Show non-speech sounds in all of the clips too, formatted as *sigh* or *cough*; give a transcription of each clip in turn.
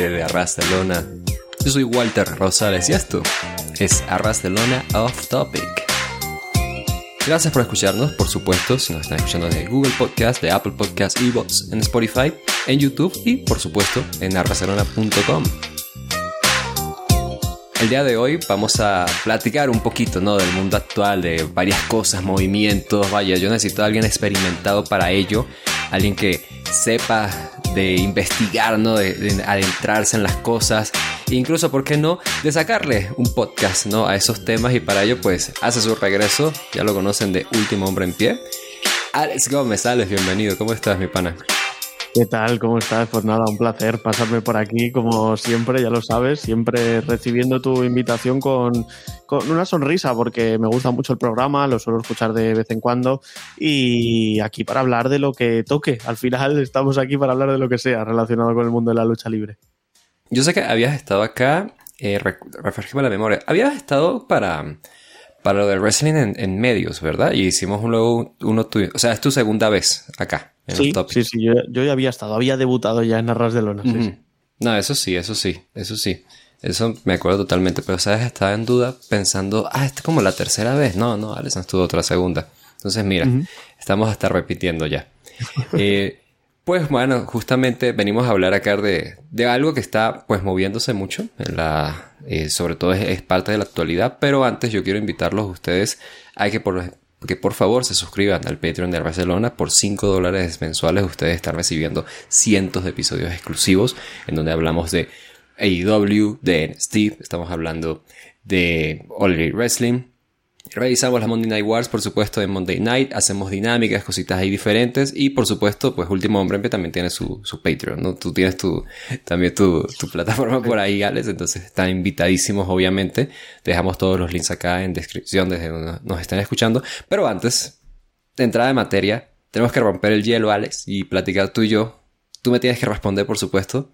¿Qué tal, gente de Arrastelona? Yo soy Walter Rosales y esto es Arrastelona Off Topic. Gracias por escucharnos, por supuesto, si nos están escuchando de Google Podcast, de Apple Podcast, Evox, en Spotify, en YouTube y, por supuesto, en arrastelona.com. El día de hoy vamos a platicar un poquito ¿no? del mundo actual, de varias cosas, movimientos. Vaya, yo necesito a alguien experimentado para ello, alguien que sepa de investigar, ¿no? de, adentrarse en las cosas, e incluso, ¿por qué no?, de sacarle un podcast ¿no? a esos temas y para ello pues hace su regreso, ya lo conocen de Último Hombre en Pie. Alex Gómez, bienvenido, ¿cómo estás mi pana? ¿Qué tal? ¿Cómo estás? Pues nada, un placer pasarme por aquí, como siempre, ya lo sabes, siempre recibiendo tu invitación con, una sonrisa, porque me gusta mucho el programa, lo suelo escuchar de vez en cuando, y aquí para hablar de lo que toque. Al final estamos aquí para hablar de lo que sea relacionado con el mundo de la lucha libre. Yo sé que habías estado acá, eh, la memoria, habías estado para para lo del wrestling en, medios, ¿verdad? Y hicimos luego uno tuyo. O sea, es tu segunda vez acá. En sí, sí, sí, yo, ya había estado, había debutado ya en Arras de Lona. No, eso sí, eso sí, eso sí. Eso me acuerdo totalmente. Pero, ¿sabes? Estaba en duda pensando, ah, esta es como la tercera vez. No, no, Alex estuvo otra segunda. Entonces, mira, estamos hasta repitiendo ya. eh, pues bueno, justamente venimos a hablar acá de, de algo que está pues moviéndose mucho, en la, eh, sobre todo es, parte de la actualidad, pero antes yo quiero invitarlos a ustedes a que por, que por favor se suscriban al Patreon de Barcelona. Por 5 dólares mensuales ustedes están recibiendo cientos de episodios exclusivos en donde hablamos de AEW, de Steve, estamos hablando de All Wrestling, Revisamos las Monday Night Wars, por supuesto, en Monday Night. Hacemos dinámicas, cositas ahí diferentes. Y por supuesto, pues Último Hombre también tiene su, su Patreon, ¿no? Tú tienes tu, también tu, tu plataforma por ahí, Alex. Entonces están invitadísimos, obviamente. Dejamos todos los links acá en descripción desde donde nos estén escuchando. Pero antes, de entrada de materia, tenemos que romper el hielo, Alex, y platicar tú y yo. Tú me tienes que responder, por supuesto,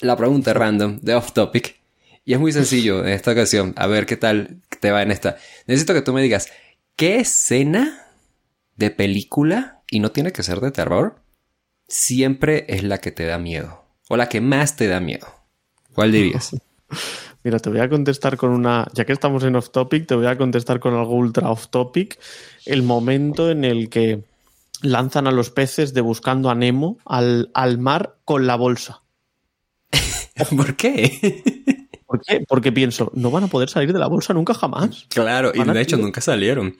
la pregunta random de off topic. Y es muy sencillo en esta ocasión. A ver qué tal te va en esta. Necesito que tú me digas, ¿qué escena de película, y no tiene que ser de terror, siempre es la que te da miedo? O la que más te da miedo. ¿Cuál dirías? *laughs* Mira, te voy a contestar con una, ya que estamos en off topic, te voy a contestar con algo ultra off topic. El momento en el que lanzan a los peces de buscando a Nemo al, al mar con la bolsa. *laughs* ¿Por qué? ¿Por qué? Porque pienso, no van a poder salir de la bolsa nunca jamás. Claro, y de hecho nunca salieron.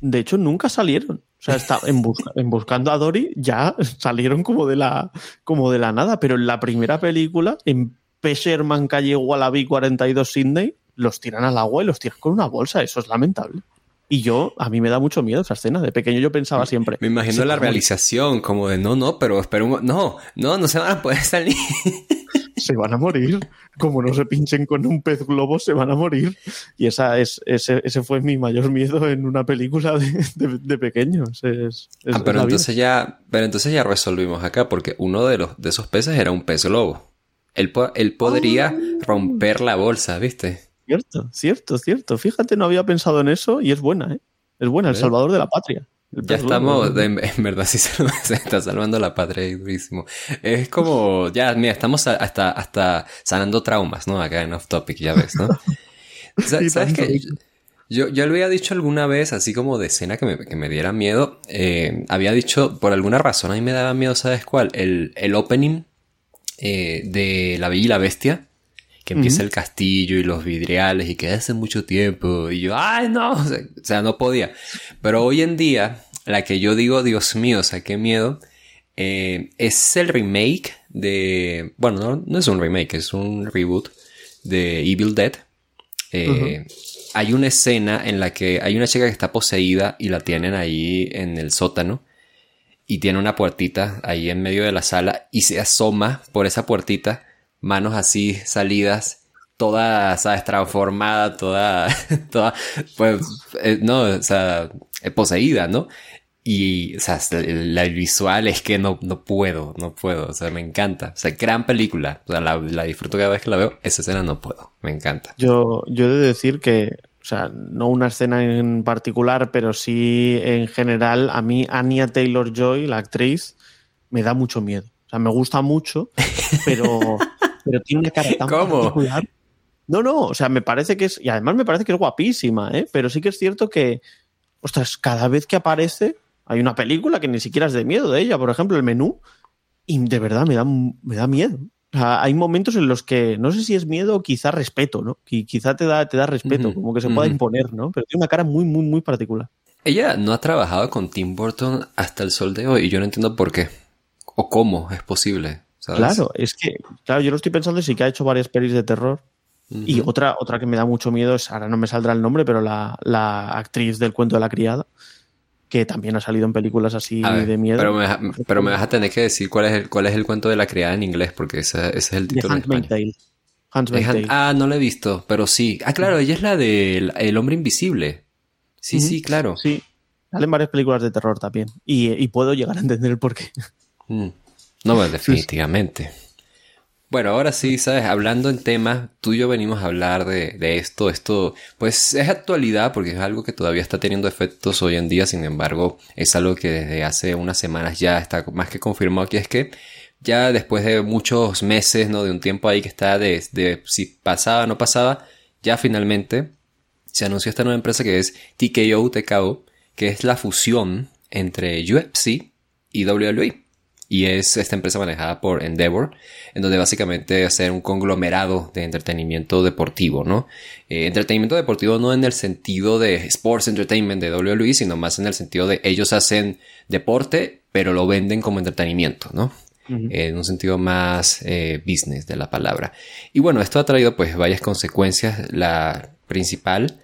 De hecho, nunca salieron. O sea, está en, *laughs* en, Buscando a Dory ya salieron como de, la, como de la nada. Pero en la primera película, en Pesherman Calle Wallaby 42 Sydney, los tiran al agua y los tiran con una bolsa. Eso es lamentable. Y yo, a mí me da mucho miedo esa escena. De pequeño yo pensaba siempre. Me imagino la realización, como de no, no, pero espera un No, no, no se van a poder salir. *laughs* se van a morir. Como no se pinchen con un pez globo, se van a morir. Y esa es, ese, ese fue mi mayor miedo en una película de, de, pequeño. Ah, pero entonces ya, pero entonces ya resolvimos acá, porque uno de los de esos peces era un pez globo. Él, él podría ah. romper la bolsa, ¿viste? Cierto, cierto, cierto. Fíjate, no había pensado en eso y es buena, ¿eh? Es buena, el salvador de la patria. Ya estamos, en, verdad sí *laughs* se, está salvando la patria, durísimo. Es como, ya, mira, estamos hasta, hasta sanando traumas, ¿no? Acá en Off Topic, ya ves, ¿no? *laughs* ¿Sabes qué? Yo, yo lo había dicho alguna vez, así como de escena que me, que me diera miedo. Eh, había dicho, por alguna razón, a mí me daba miedo, ¿sabes cuál? El, el opening eh, de La Bella y la Bestia que empieza el castillo y los vidriales y que hace mucho tiempo y yo, ay no, o sea, no podía. Pero hoy en día, la que yo digo, Dios mío, o sea, qué miedo, eh, es el remake de, bueno, no, es un remake, es un reboot de Evil Dead. Eh, hay una escena en la que hay una chica que está poseída y la tienen ahí en el sótano y tiene una puertita ahí en medio de la sala y se asoma por esa puertita manos así salidas, toda, ¿sabes? Transformada, toda, *laughs* toda, pues, eh, no, o sea, poseída, ¿no? Y, o sea, el, visual es que no, no puedo, no puedo, o sea, me encanta. O sea, gran película, o sea, la, la disfruto cada vez que la veo, esa escena no puedo, me encanta. Yo, yo he de decir que, o sea, no una escena en particular, pero sí en general, a mí Anya Taylor Joy, la actriz, me da mucho miedo. O sea, me gusta mucho, *laughs* pero, pero tiene una cara tan particular. No, no, o sea, me parece que es, y además me parece que es guapísima, ¿eh? Pero sí que es cierto que, ostras, cada vez que aparece, hay una película que ni siquiera es de miedo de ella, por ejemplo, el menú, y de verdad me da, me da miedo. O sea, hay momentos en los que no sé si es miedo o quizá respeto, ¿no? quizá te da, te da respeto, como que se pueda imponer, ¿no? Pero tiene una cara muy, muy, muy particular. Ella no ha trabajado con Tim Burton hasta el sol de hoy y yo no entiendo por qué o cómo es posible. Claro, es que, claro, yo lo estoy pensando y sí que ha hecho varias pelis de terror. Y otra, otra que me da mucho miedo es, ahora no me saldrá el nombre, pero la, la actriz del cuento de la criada, que también ha salido en películas así de miedo. Pero me, pero me, vas a tener que decir cuál es el, cuál es el cuento de la criada en inglés, porque ese, ese es el título. De Hans Ah, no lo he visto, pero sí. Ah, claro, ella es la del el hombre invisible. Sí, sí, claro. Sí. Salen varias películas de terror también. Y, y puedo llegar a entender el porqué. Mm. No, pues, definitivamente. Bueno, ahora sí, sabes, hablando en temas, tú y yo venimos a hablar de, esto. Esto, pues es actualidad porque es algo que todavía está teniendo efectos hoy en día. Sin embargo, es algo que desde hace unas semanas ya está más que confirmado. Que es que ya después de muchos meses, ¿no? De un tiempo ahí que está de, de si pasaba o no pasaba, ya finalmente se anunció esta nueva empresa que es TKO, TKO, que es la fusión entre UFC y WWE y es esta empresa manejada por Endeavor, en donde básicamente hacer un conglomerado de entretenimiento deportivo, ¿no? Eh, entretenimiento deportivo no en el sentido de sports entertainment de WWE, sino más en el sentido de ellos hacen deporte, pero lo venden como entretenimiento, ¿no? En un sentido más eh, business de la palabra. Y bueno, esto ha traído pues varias consecuencias. La principal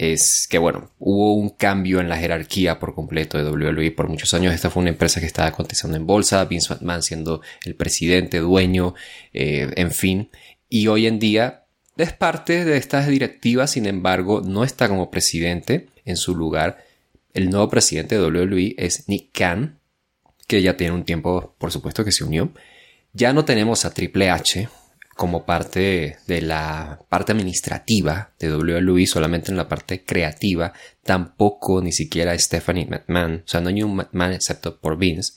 es que, bueno, hubo un cambio en la jerarquía por completo de WWE. Por muchos años esta fue una empresa que estaba cotizando en bolsa, Vince McMahon siendo el presidente, dueño, eh, en fin. Y hoy en día es parte de estas directivas, sin embargo, no está como presidente. En su lugar, el nuevo presidente de WWE es Nick Khan, que ya tiene un tiempo, por supuesto, que se unió. Ya no tenemos a Triple H, como parte de la parte administrativa de WWE, solamente en la parte creativa, tampoco ni siquiera Stephanie McMahon, o sea, no hay un McMahon excepto por Vince.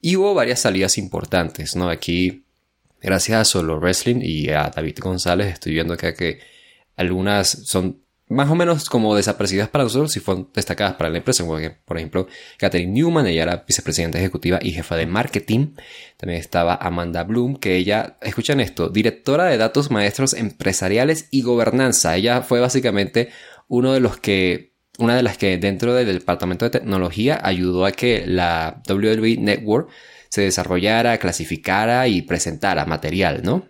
Y hubo varias salidas importantes, ¿no? Aquí, gracias a Solo Wrestling y a David González, estoy viendo acá que algunas son más o menos como desaparecidas para nosotros y fueron destacadas para la empresa. Por ejemplo, Catherine Newman, ella era vicepresidenta ejecutiva y jefa de marketing. También estaba Amanda Bloom, que ella, escuchan esto, directora de datos maestros empresariales y gobernanza. Ella fue básicamente uno de los que, una de las que dentro del departamento de tecnología ayudó a que la WWE Network se desarrollara, clasificara y presentara material, ¿no?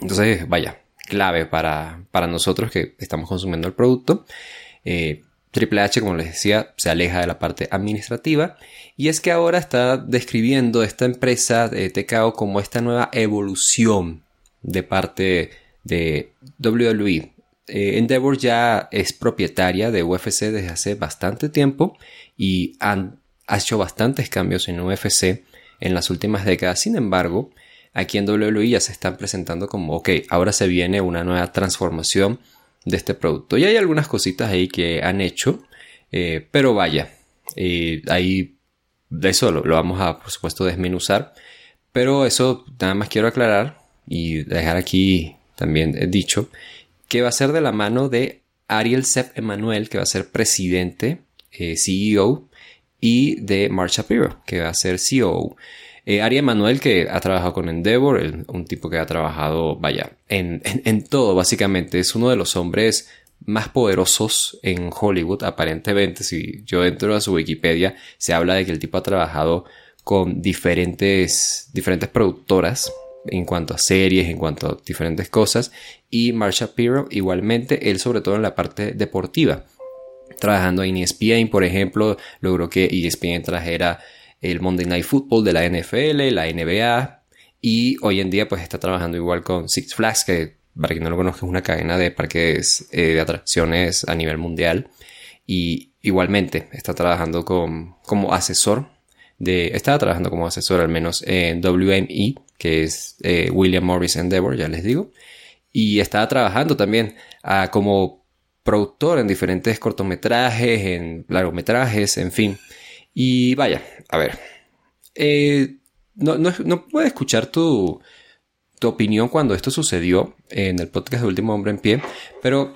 Entonces, vaya, clave para, para nosotros que estamos consumiendo el producto. Eh, Triple H, como les decía, se aleja de la parte administrativa y es que ahora está describiendo esta empresa de TKO como esta nueva evolución de parte de WWE. Eh, Endeavor ya es propietaria de UFC desde hace bastante tiempo y han ha hecho bastantes cambios en UFC en las últimas décadas. Sin embargo, aquí en WWE ya se están presentando como, ok, ahora se viene una nueva transformación de este producto. Y hay algunas cositas ahí que han hecho, eh, pero vaya, eh, ahí de eso lo, vamos a, por supuesto, desmenuzar. Pero eso nada más quiero aclarar y dejar aquí también dicho que va a ser de la mano de Ariel Sepp Emanuel, que va a ser presidente, eh, CEO, y de Mark Shapiro, que va a ser CEO. Eh, Ari Emanuel, que ha trabajado con Endeavor, un tipo que ha trabajado, vaya, en, en, todo básicamente. Es uno de los hombres más poderosos en Hollywood, aparentemente. Si yo entro a su Wikipedia, se habla de que el tipo ha trabajado con diferentes, diferentes productoras en cuanto a series, en cuanto a diferentes cosas. Y Mark Shapiro, igualmente, él sobre todo en la parte deportiva. Trabajando en ESPN, por ejemplo, logró que ESPN trajera el Monday Night Football de la NFL, la NBA, y hoy en día pues está trabajando igual con Six Flags, que para quien no lo conozca es una cadena de parques eh, de atracciones a nivel mundial, y igualmente está trabajando con, como asesor de, estaba trabajando como asesor al menos en WME, que es eh, William Morris Endeavor, ya les digo, y estaba trabajando también ah, como productor en diferentes cortometrajes, en largometrajes, en fin. Y vaya, a ver. Eh, no, no, no puedo escuchar tu, tu opinión cuando esto sucedió en el podcast de Último Hombre en Pie, pero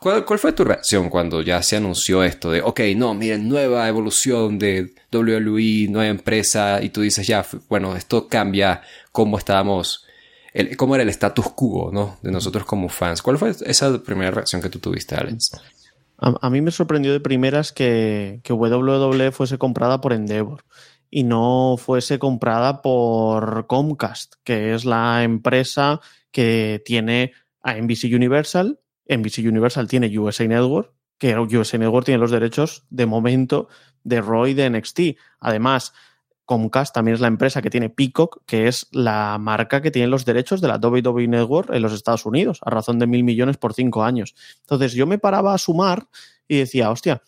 ¿cuál, ¿cuál, fue tu reacción cuando ya se anunció esto de, ok, no, miren, nueva evolución de WWE, nueva empresa, y tú dices, ya, bueno, esto cambia cómo estábamos, el, cómo era el status quo, ¿no? De nosotros como fans. ¿Cuál fue esa primera reacción que tú tuviste, Alex? A, mí me sorprendió de primeras que, que WWE fuese comprada por Endeavor y no fuese comprada por Comcast, que es la empresa que tiene a NBC Universal. NBC Universal tiene USA Network, que USA Network tiene los derechos de momento de Roy de NXT. Además, Comcast también es la empresa que tiene Peacock, que es la marca que tiene los derechos de la WWE Network en los Estados Unidos, a razón de mil millones por cinco años. Entonces yo me paraba a sumar y decía, hostia,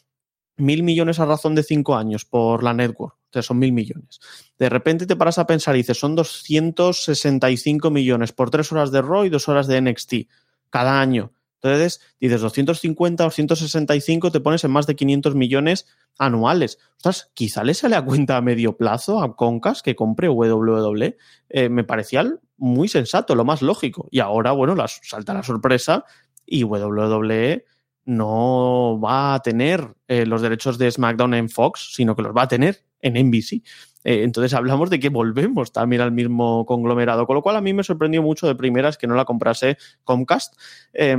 mil millones a razón de cinco años por la network son mil millones. De repente te paras a pensar y dices, son 265 millones por tres horas de Raw y dos horas de NXT cada año. Entonces dices 250, 265, te pones en más de 500 millones anuales. Ostras, quizá le sale a cuenta a medio plazo a Concas que compre WWE. Eh, me parecía muy sensato, lo más lógico. Y ahora, bueno, la, salta la sorpresa y WWE no va a tener eh, los derechos de SmackDown en Fox, sino que los va a tener en NBC. Eh, entonces hablamos de que volvemos también al mismo conglomerado, con lo cual a mí me sorprendió mucho de primeras que no la comprase Comcast eh,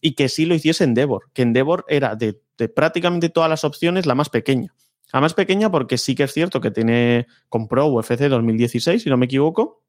y que sí lo hiciese Endeavor, que Endeavor era de, de, prácticamente todas las opciones la más pequeña. La más pequeña porque sí que es cierto que tiene, compró UFC 2016, si no me equivoco,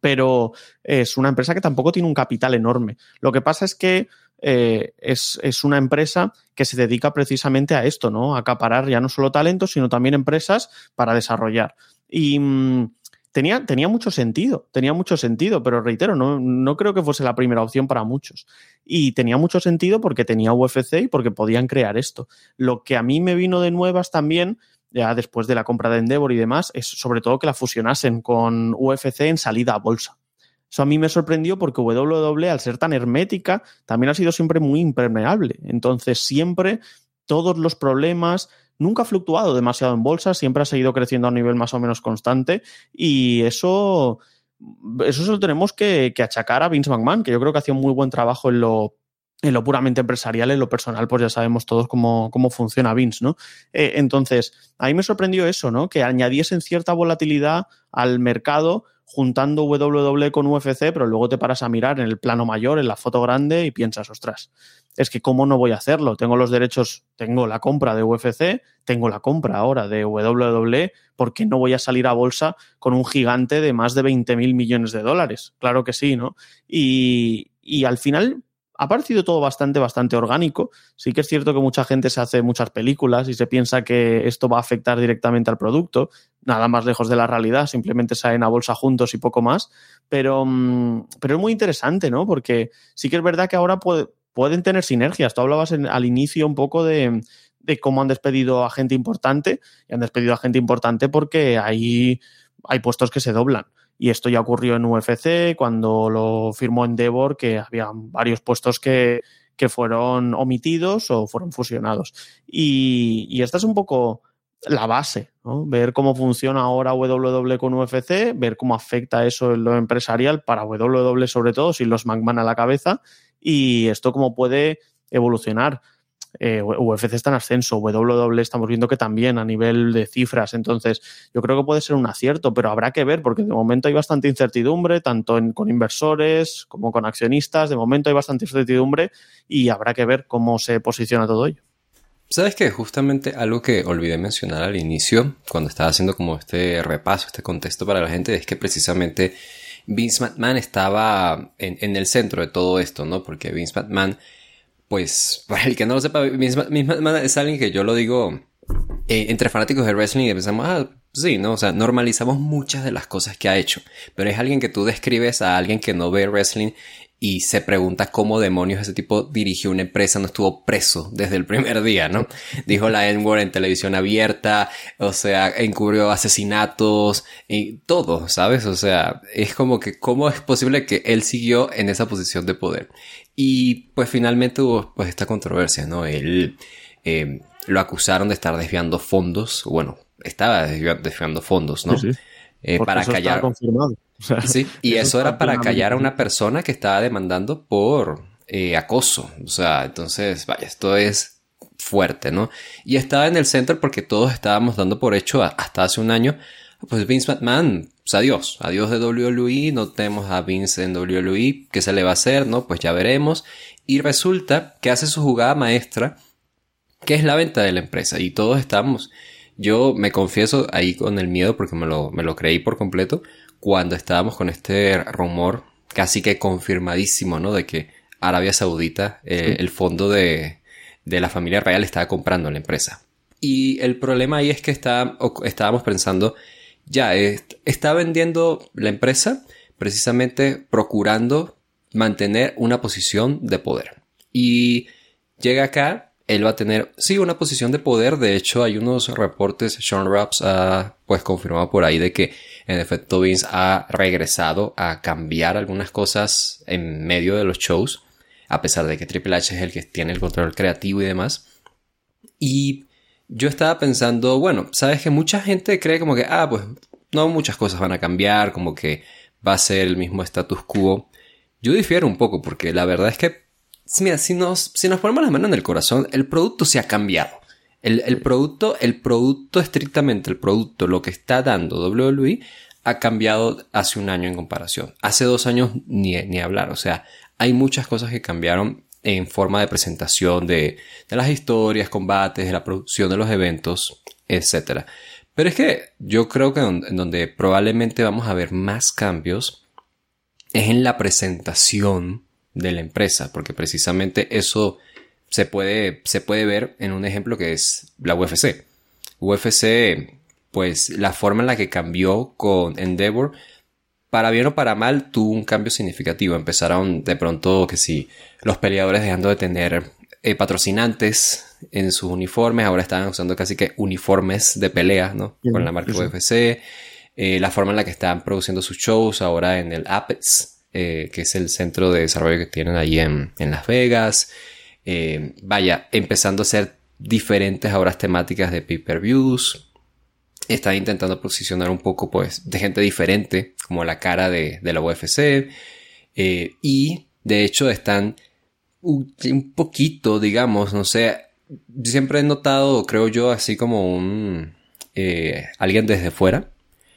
pero es una empresa que tampoco tiene un capital enorme. Lo que pasa es que eh, es, es, una empresa que se dedica precisamente a esto, ¿no? A acaparar ya no solo talentos, sino también empresas para desarrollar. Y mmm, tenía, tenía mucho sentido, tenía mucho sentido, pero reitero, no, no creo que fuese la primera opción para muchos. Y tenía mucho sentido porque tenía UFC y porque podían crear esto. Lo que a mí me vino de nuevas también ya después de la compra de Endeavor y demás, es sobre todo que la fusionasen con UFC en salida a bolsa. Eso a mí me sorprendió porque WWE, al ser tan hermética, también ha sido siempre muy impermeable. Entonces, siempre todos los problemas, nunca ha fluctuado demasiado en bolsa, siempre ha seguido creciendo a un nivel más o menos constante y eso, eso se lo tenemos que, que achacar a Vince McMahon, que yo creo que hacía un muy buen trabajo en lo en lo puramente empresarial, en lo personal, pues ya sabemos todos cómo, cómo funciona Vince, ¿no? Eh, entonces, a mí me sorprendió eso, ¿no? Que añadiesen cierta volatilidad al mercado juntando WWE con UFC, pero luego te paras a mirar en el plano mayor, en la foto grande y piensas, ostras, es que cómo no voy a hacerlo. Tengo los derechos, tengo la compra de UFC, tengo la compra ahora de WWE, ¿por qué no voy a salir a bolsa con un gigante de más de 20 mil millones de dólares? Claro que sí, ¿no? Y, y al final ha parecido todo bastante, bastante orgánico. Sí que es cierto que mucha gente se hace muchas películas y se piensa que esto va a afectar directamente al producto. Nada más lejos de la realidad, simplemente salen a bolsa juntos y poco más. Pero, mm, pero es muy interesante, ¿no? Porque sí que es verdad que ahora puede, pueden tener sinergias. Tú hablabas al inicio un poco de, de cómo han despedido a gente importante y han despedido a gente importante porque hay, hay puestos que se doblan. Y esto ya ocurrió en UFC cuando lo firmó Endeavor, que había varios puestos que, que fueron omitidos o fueron fusionados. Y, esta es un poco la base, ¿no? Ver cómo funciona ahora WWE con UFC, ver cómo afecta eso en lo empresarial para WWE sobre todo, sin los McMahon a la cabeza, y esto cómo puede evolucionar eh, UFC está en ascenso, WWE estamos viendo que también a nivel de cifras, entonces yo creo que puede ser un acierto, pero habrá que ver porque de momento hay bastante incertidumbre, tanto con inversores como con accionistas, de momento hay bastante incertidumbre y habrá que ver cómo se posiciona todo ello. ¿Sabes qué? Justamente algo que olvidé mencionar al inicio, cuando estaba haciendo como este repaso, este contexto para la gente, es que precisamente Vince McMahon estaba en, en el centro de todo esto, ¿no? Porque Vince McMahon pues, *laughs* para el que no lo sepa, misma, misma, es alguien que yo lo digo eh, entre fanáticos de wrestling y pensamos, ah, sí, ¿no? O sea, normalizamos muchas de las cosas que ha hecho, pero es alguien que tú describes a alguien que no ve wrestling y se pregunta cómo demonios ese tipo dirigió una empresa, no estuvo preso desde el primer día, ¿no? Dijo la N-word en televisión abierta, o sea, encubrió asesinatos y todo, ¿sabes? O sea, es como que cómo es posible que él siguió en esa posición de poder. Y pues finalmente hubo pues esta controversia, ¿no? Él eh, lo acusaron de estar desviando fondos, bueno, estaba desviando fondos, ¿no? Sí, sí. eh, para callar. confirmado. sí, y eso, era para callar a una persona que estaba demandando por eh, acoso. O sea, entonces, vaya, esto es fuerte, ¿no? Y estaba en el center porque todos estábamos dando por hecho hasta hace un año, pues Vince McMahon, pues adiós, adiós de WWE, no tenemos a Vince en WWE, ¿qué se le va a hacer? No, pues ya veremos. Y resulta que hace su jugada maestra, que es la venta de la empresa. Y todos estamos, yo me confieso ahí con el miedo porque me lo, me lo creí por completo, cuando estábamos con este rumor casi que confirmadísimo, ¿no? De que Arabia Saudita, eh, el fondo de, de la familia real estaba comprando la empresa. Y el problema ahí es que está, estábamos pensando, ya, está vendiendo la empresa precisamente procurando mantener una posición de poder. Y llega acá, él va a tener, sí, una posición de poder. De hecho, hay unos reportes, Sean Raps ha pues confirmado por ahí de que en efecto Vince ha regresado a cambiar algunas cosas en medio de los shows a pesar de que Triple H es el que tiene el control creativo y demás. Y yo estaba pensando, bueno, sabes que mucha gente cree como que, ah, pues no muchas cosas van a cambiar, como que va a ser el mismo status quo. Yo difiero un poco porque la verdad es que, mira, si nos, si nos ponemos la mano en el corazón, el producto se ha cambiado. El, el, producto, el producto estrictamente, el producto, lo que está dando WWE ha cambiado hace un año en comparación. Hace dos años ni, ni hablar. O sea, hay muchas cosas que cambiaron en forma de presentación de, las historias, combates, de la producción de los eventos, etc. Pero es que yo creo que en donde probablemente vamos a ver más cambios es en la presentación de la empresa, porque precisamente eso se puede, se puede ver en un ejemplo que es la UFC. UFC, pues la forma en la que cambió con Endeavor para bien o para mal, tuvo un cambio significativo. Empezaron de pronto que si los peleadores dejando de tener eh, patrocinantes en sus uniformes, ahora estaban usando casi que uniformes de pelea, ¿no? Con la marca UFC. Eh, la forma en la que están produciendo sus shows ahora en el Apex, eh, que es el centro de desarrollo que tienen allí en, en Las Vegas. vaya, empezando a ser diferentes ahora temáticas de pay-per-views están intentando posicionar un poco pues de gente diferente como la cara de, la UFC eh, y de hecho están un, poquito digamos no sé siempre he notado creo yo así como un eh, alguien desde fuera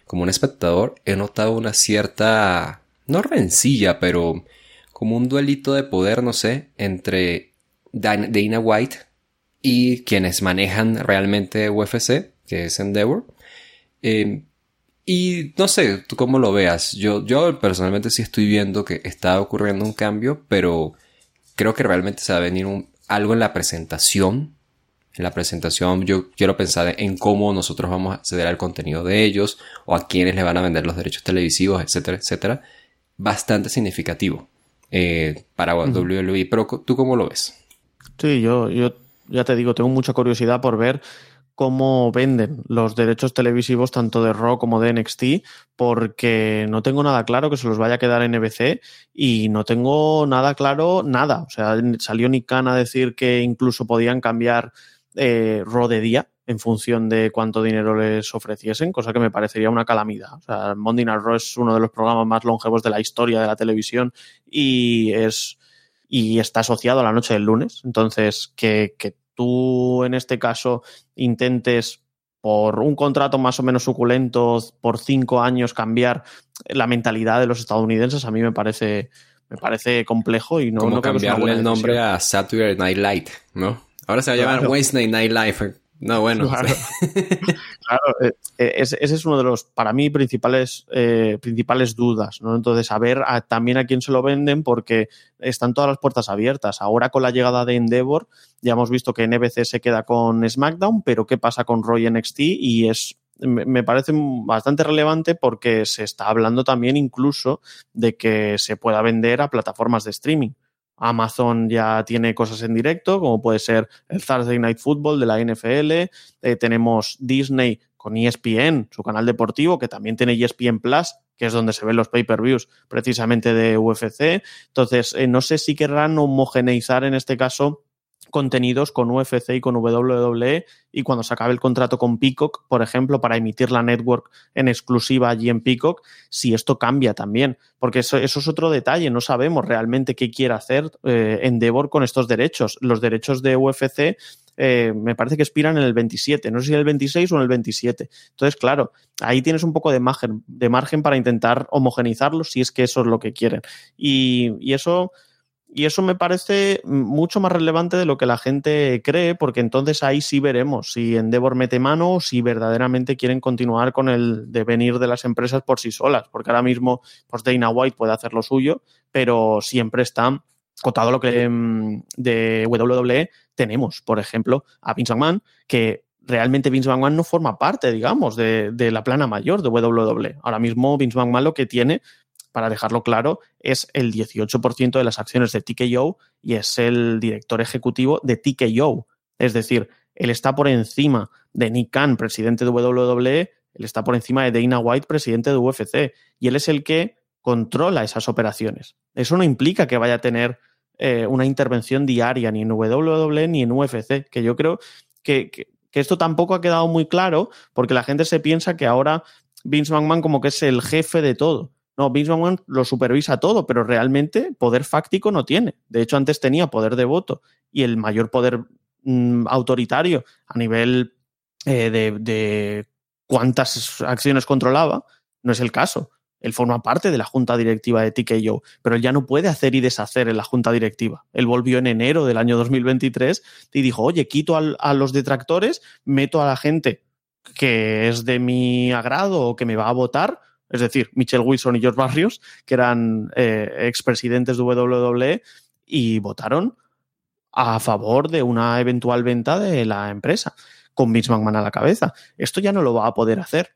como un espectador he notado una cierta no rencilla pero como un duelito de poder no sé entre Dana White y quienes manejan realmente UFC que es Endeavor Em, y no sé, tú cómo lo veas. Yo, yo personalmente sí estoy viendo que está ocurriendo un cambio, pero creo que realmente se va a venir algo en la presentación. En la presentación yo quiero pensar en cómo nosotros vamos a acceder al contenido de ellos o a quienes le van a vender los derechos televisivos, etcétera, etcétera. Bastante significativo eh, para WWE. Pero tú cómo lo ves? Sí, yo, yo ya te digo, tengo mucha curiosidad por ver cómo venden los derechos televisivos tanto de Raw como de NXT, porque no tengo nada claro que se los vaya a quedar NBC y no tengo nada claro nada. O sea, salió Nick Khan a decir que incluso podían cambiar eh, Raw de día en función de cuánto dinero les ofreciesen, cosa que me parecería una calamidad. O sea, Monday Night Raw es uno de los programas más longevos de la historia de la televisión y es y está asociado a la noche del lunes. Entonces, que, que tú en este caso intentes por un contrato más o menos suculento por cinco años cambiar la mentalidad de los estadounidenses, a mí me parece, me parece complejo y no, Como cambiarle el nombre a Saturday Night Light, ¿no? Ahora se va a llamar Wednesday Night Live. No, bueno. *laughs* Claro, eh, eh, ese, es uno de los, para mí, principales, eh, principales dudas, ¿no? Entonces, a ver también a quién se lo venden porque están todas las puertas abiertas. Ahora con la llegada de Endeavor, ya hemos visto que NBC se queda con SmackDown, pero ¿qué pasa con Roy NXT? Y es me parece bastante relevante porque se está hablando también incluso de que se pueda vender a plataformas de streaming. Amazon ya tiene cosas en directo, como puede ser el Thursday Night Football de la NFL. Eh, tenemos Disney con ESPN, su canal deportivo, que también tiene ESPN Plus, que es donde se ven los pay-per-views precisamente de UFC. Entonces, eh, no sé si querrán homogeneizar en este caso contenidos con UFC y con WWE y cuando se acabe el contrato con Peacock, por ejemplo, para emitir la network en exclusiva allí en Peacock, si esto cambia también, porque eso, eso es otro detalle, no sabemos realmente qué quiere hacer eh, Endeavor con estos derechos. Los derechos de UFC eh, me parece que expiran en el 27, no sé si en el 26 o en el 27. Entonces, claro, ahí tienes un poco de margen, de margen para intentar homogenizarlos si es que eso es lo que quieren. Y, y eso y eso me parece mucho más relevante de lo que la gente cree, porque entonces ahí sí veremos si Endeavor mete mano o si verdaderamente quieren continuar con el devenir de las empresas por sí solas, porque ahora mismo pues Dana White puede hacer lo suyo, pero siempre está cotado lo que mm, de WWE tenemos, por ejemplo, a Vince McMahon, que realmente Vince McMahon no forma parte, digamos, de, de, la plana mayor de WWE. Ahora mismo Vince McMahon lo que tiene para dejarlo claro, es el 18% de las acciones de TKO y es el director ejecutivo de TKO. Es decir, él está por encima de Nick Khan, presidente de WWE, él está por encima de Dana White, presidente de UFC, y él es el que controla esas operaciones. Eso no implica que vaya a tener eh, una intervención diaria ni en WWE ni en UFC, que yo creo que, que, que esto tampoco ha quedado muy claro porque la gente se piensa que ahora Vince McMahon como que es el jefe de todo. No, Vince lo supervisa todo, pero realmente poder fáctico no tiene. De hecho, antes tenía poder de voto y el mayor poder mmm, autoritario a nivel eh, de, cuántas acciones controlaba, no es el caso. Él forma parte de la junta directiva de TKO, pero él ya no puede hacer y deshacer en la junta directiva. Él volvió en enero del año 2023 y dijo, oye, quito a los detractores, meto a la gente que es de mi agrado o que me va a votar, es decir, Michelle Wilson y George Barrios, que eran eh, expresidentes de WWE, y votaron a favor de una eventual venta de la empresa, con Vince McMahon a la cabeza. Esto ya no lo va a poder hacer.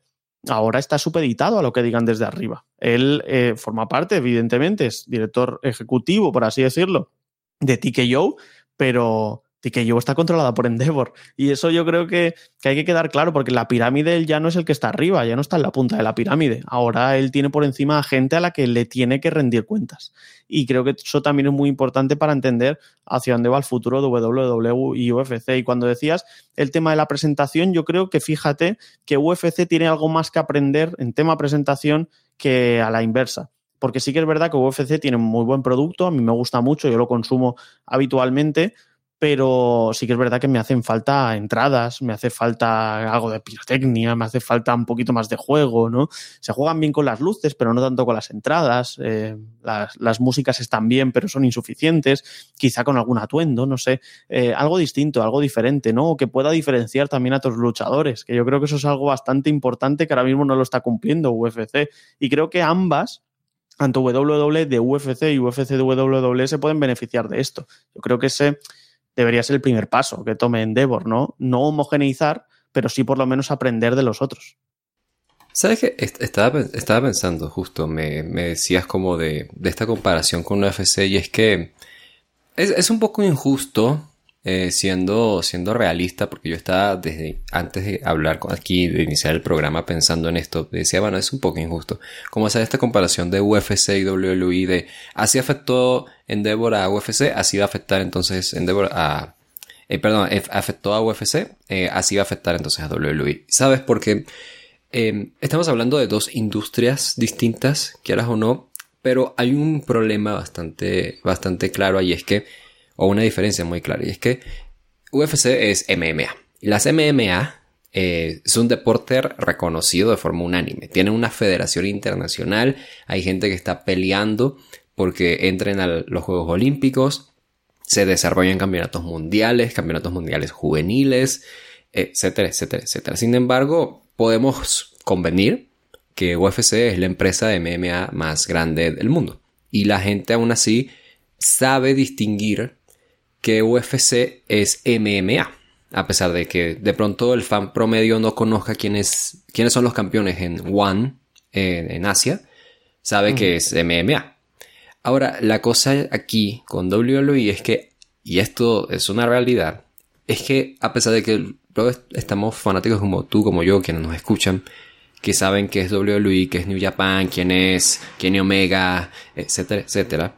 Ahora está supeditado a lo que digan desde arriba. Él eh, forma parte, evidentemente, es director ejecutivo, por así decirlo, de TKO, pero TKO está controlada por Endeavor. Y eso yo creo que, que, hay que quedar claro, porque la pirámide él ya no es el que está arriba, ya no está en la punta de la pirámide. Ahora él tiene por encima a gente a la que le tiene que rendir cuentas. Y creo que eso también es muy importante para entender hacia dónde va el futuro de WWE y UFC. Y cuando decías el tema de la presentación, yo creo que fíjate que UFC tiene algo más que aprender en tema presentación que a la inversa porque sí que es verdad que UFC tiene un muy buen producto, a mí me gusta mucho, yo lo consumo habitualmente, pero sí que es verdad que me hacen falta entradas, me hace falta algo de pirotecnia, me hace falta un poquito más de juego, ¿no? Se juegan bien con las luces, pero no tanto con las entradas, eh, las, las, músicas están bien, pero son insuficientes, quizá con algún atuendo, no sé, eh, algo distinto, algo diferente, ¿no? O que pueda diferenciar también a otros luchadores, que yo creo que eso es algo bastante importante que ahora mismo no lo está cumpliendo UFC. Y creo que ambas tanto WWE de UFC y UFC de WWE se pueden beneficiar de esto. Yo creo que ese debería ser el primer paso que tome Endeavor, ¿no? No homogeneizar, pero sí por lo menos aprender de los otros. ¿Sabes qué? Estaba, estaba pensando justo, me, me decías como de, de, esta comparación con UFC y es que es, es un poco injusto eh, siendo, siendo realista, porque yo estaba desde antes de hablar aquí, de iniciar el programa pensando en esto, decía, bueno, es un poco injusto. Como hacer esta comparación de UFC y WWE, de así afectó Endeavor a UFC, así va a afectar entonces Endeavor a... Eh, perdón, afectó a UFC, eh, así va a afectar entonces a WWE. ¿Sabes? Porque eh, estamos hablando de dos industrias distintas, quieras o no, pero hay un problema bastante, bastante claro ahí, es que o una diferencia muy clara, y es que UFC es MMA. Las MMA eh, es un deporte reconocido de forma unánime. Tienen una federación internacional, hay gente que está peleando porque entren a los Juegos Olímpicos, se desarrollan campeonatos mundiales, campeonatos mundiales juveniles, etcétera, etcétera, etcétera. Sin embargo, podemos convenir que UFC es la empresa de MMA más grande del mundo. Y la gente aún así sabe distinguir que UFC es MMA. A pesar de que de pronto el fan promedio no conozca quiénes, quiénes son los campeones en One, en, en Asia, sabe uh -huh. que es MMA. Ahora, la cosa aquí con WWE es que, y esto es una realidad, es que a pesar de que estamos fanáticos como tú, como yo, quienes nos escuchan, que saben que es WWE, que es New Japan, quién es Kenny Omega, etcétera, etcétera,